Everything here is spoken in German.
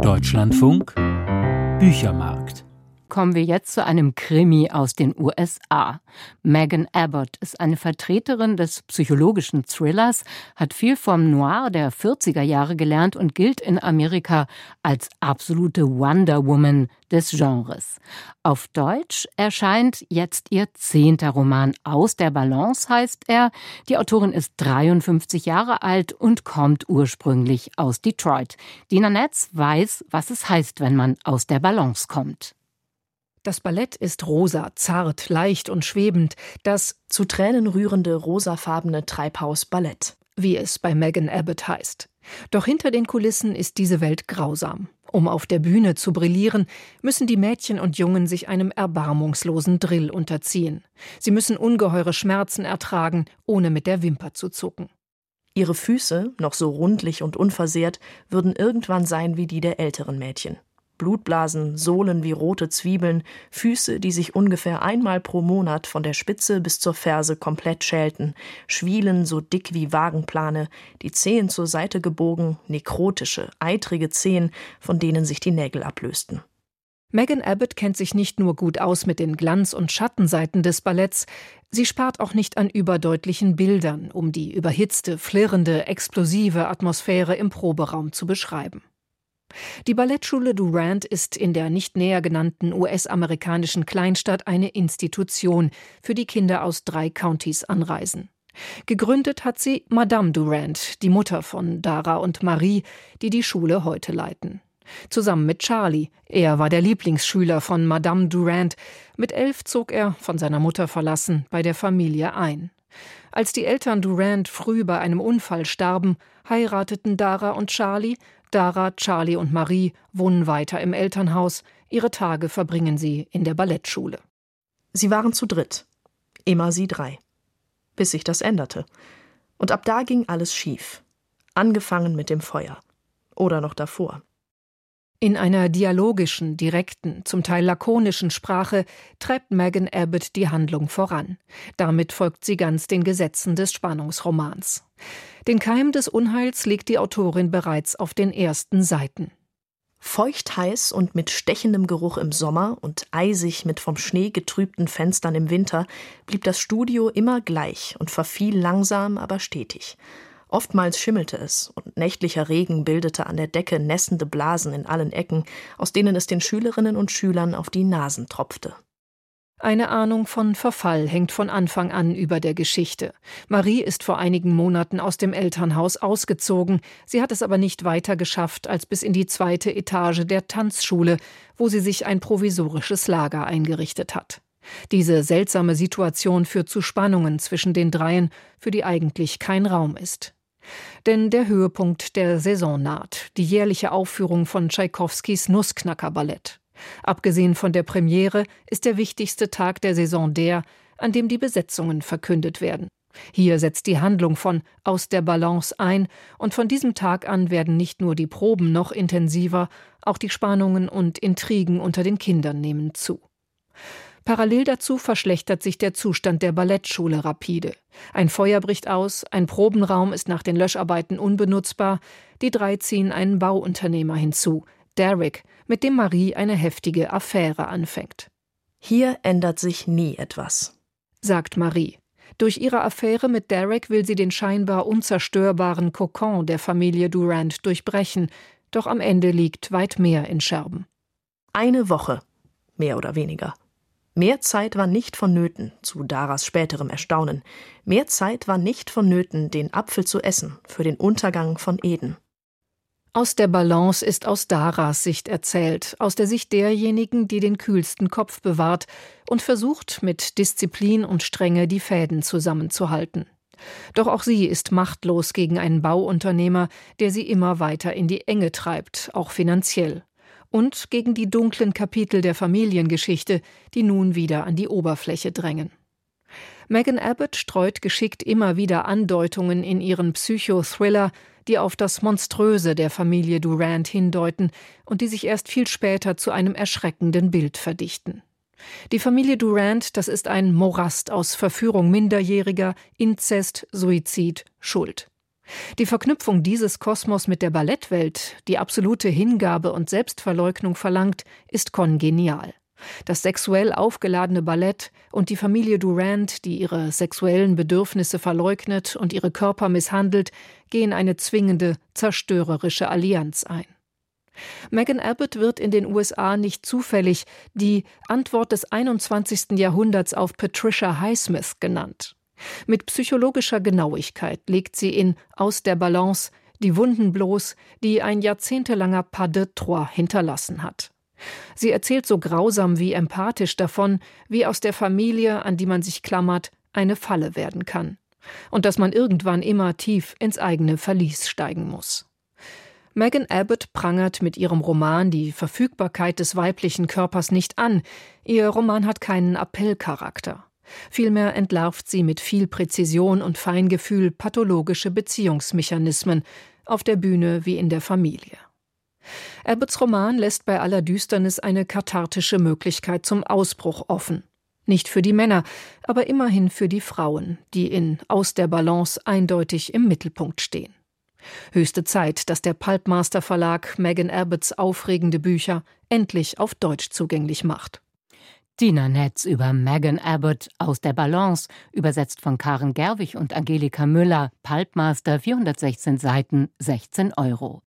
Deutschlandfunk Büchermarkt kommen wir jetzt zu einem Krimi aus den USA. Megan Abbott ist eine Vertreterin des psychologischen Thrillers, hat viel vom Noir der 40er Jahre gelernt und gilt in Amerika als absolute Wonder Woman des Genres. Auf Deutsch erscheint jetzt ihr zehnter Roman Aus der Balance heißt er. Die Autorin ist 53 Jahre alt und kommt ursprünglich aus Detroit. Dina Netz weiß, was es heißt, wenn man aus der Balance kommt. Das Ballett ist rosa, zart, leicht und schwebend, das zu Tränen rührende rosafarbene Treibhaus Ballett, wie es bei Megan Abbott heißt. Doch hinter den Kulissen ist diese Welt grausam. Um auf der Bühne zu brillieren, müssen die Mädchen und Jungen sich einem erbarmungslosen Drill unterziehen. Sie müssen ungeheure Schmerzen ertragen, ohne mit der Wimper zu zucken. Ihre Füße, noch so rundlich und unversehrt, würden irgendwann sein wie die der älteren Mädchen. Blutblasen, Sohlen wie rote Zwiebeln, Füße, die sich ungefähr einmal pro Monat von der Spitze bis zur Ferse komplett schälten, Schwielen so dick wie Wagenplane, die Zehen zur Seite gebogen, nekrotische, eitrige Zehen, von denen sich die Nägel ablösten. Megan Abbott kennt sich nicht nur gut aus mit den Glanz- und Schattenseiten des Balletts, sie spart auch nicht an überdeutlichen Bildern, um die überhitzte, flirrende, explosive Atmosphäre im Proberaum zu beschreiben. Die Ballettschule Durant ist in der nicht näher genannten US-amerikanischen Kleinstadt eine Institution, für die Kinder aus drei Countys anreisen. Gegründet hat sie Madame Durant, die Mutter von Dara und Marie, die die Schule heute leiten. Zusammen mit Charlie. Er war der Lieblingsschüler von Madame Durant. Mit elf zog er, von seiner Mutter verlassen, bei der Familie ein. Als die Eltern Durant früh bei einem Unfall starben, heirateten Dara und Charlie, Dara, Charlie und Marie wohnen weiter im Elternhaus, ihre Tage verbringen sie in der Ballettschule. Sie waren zu dritt, immer sie drei. Bis sich das änderte. Und ab da ging alles schief. Angefangen mit dem Feuer. Oder noch davor. In einer dialogischen, direkten, zum Teil lakonischen Sprache treibt Megan Abbott die Handlung voran. Damit folgt sie ganz den Gesetzen des Spannungsromans. Den Keim des Unheils legt die Autorin bereits auf den ersten Seiten. Feuchtheiß und mit stechendem Geruch im Sommer und eisig mit vom Schnee getrübten Fenstern im Winter blieb das Studio immer gleich und verfiel langsam, aber stetig. Oftmals schimmelte es, und nächtlicher Regen bildete an der Decke nässende Blasen in allen Ecken, aus denen es den Schülerinnen und Schülern auf die Nasen tropfte. Eine Ahnung von Verfall hängt von Anfang an über der Geschichte. Marie ist vor einigen Monaten aus dem Elternhaus ausgezogen. Sie hat es aber nicht weiter geschafft als bis in die zweite Etage der Tanzschule, wo sie sich ein provisorisches Lager eingerichtet hat. Diese seltsame Situation führt zu Spannungen zwischen den dreien, für die eigentlich kein Raum ist. Denn der Höhepunkt der Saison naht, die jährliche Aufführung von Tschaikowskis Nussknacker-Ballett. Abgesehen von der Premiere ist der wichtigste Tag der Saison der, an dem die Besetzungen verkündet werden. Hier setzt die Handlung von Aus der Balance ein, und von diesem Tag an werden nicht nur die Proben noch intensiver, auch die Spannungen und Intrigen unter den Kindern nehmen zu. Parallel dazu verschlechtert sich der Zustand der Ballettschule rapide. Ein Feuer bricht aus, ein Probenraum ist nach den Löscharbeiten unbenutzbar, die drei ziehen einen Bauunternehmer hinzu, Derek, mit dem Marie eine heftige Affäre anfängt. Hier ändert sich nie etwas, sagt Marie. Durch ihre Affäre mit Derek will sie den scheinbar unzerstörbaren Kokon der Familie Durant durchbrechen, doch am Ende liegt weit mehr in Scherben. Eine Woche, mehr oder weniger. Mehr Zeit war nicht vonnöten, zu Daras späterem Erstaunen. Mehr Zeit war nicht vonnöten, den Apfel zu essen, für den Untergang von Eden. Aus der Balance ist aus Daras Sicht erzählt, aus der Sicht derjenigen, die den kühlsten Kopf bewahrt und versucht, mit Disziplin und Strenge die Fäden zusammenzuhalten. Doch auch sie ist machtlos gegen einen Bauunternehmer, der sie immer weiter in die Enge treibt, auch finanziell. Und gegen die dunklen Kapitel der Familiengeschichte, die nun wieder an die Oberfläche drängen. Megan Abbott streut geschickt immer wieder Andeutungen in ihren Psychothriller, die auf das Monströse der Familie Durant hindeuten und die sich erst viel später zu einem erschreckenden Bild verdichten. Die Familie Durant, das ist ein Morast aus Verführung Minderjähriger, Inzest, Suizid, Schuld. Die Verknüpfung dieses Kosmos mit der Ballettwelt, die absolute Hingabe und Selbstverleugnung verlangt, ist kongenial. Das sexuell aufgeladene Ballett und die Familie Durand, die ihre sexuellen Bedürfnisse verleugnet und ihre Körper misshandelt, gehen eine zwingende, zerstörerische Allianz ein. Megan Abbott wird in den USA nicht zufällig die Antwort des 21. Jahrhunderts auf Patricia Highsmith genannt. Mit psychologischer Genauigkeit legt sie in Aus der Balance die Wunden bloß, die ein jahrzehntelanger Pas de Trois hinterlassen hat. Sie erzählt so grausam wie empathisch davon, wie aus der Familie, an die man sich klammert, eine Falle werden kann. Und dass man irgendwann immer tief ins eigene Verlies steigen muss. Megan Abbott prangert mit ihrem Roman die Verfügbarkeit des weiblichen Körpers nicht an. Ihr Roman hat keinen Appellcharakter. Vielmehr entlarvt sie mit viel Präzision und Feingefühl pathologische Beziehungsmechanismen, auf der Bühne wie in der Familie. Abbotts Roman lässt bei aller Düsternis eine kathartische Möglichkeit zum Ausbruch offen. Nicht für die Männer, aber immerhin für die Frauen, die in Aus der Balance eindeutig im Mittelpunkt stehen. Höchste Zeit, dass der Pulpmaster Verlag Megan Abbotts aufregende Bücher endlich auf Deutsch zugänglich macht. Dina Netz über Megan Abbott aus der Balance, übersetzt von Karen Gerwig und Angelika Müller, Pulpmaster 416 Seiten, 16 Euro.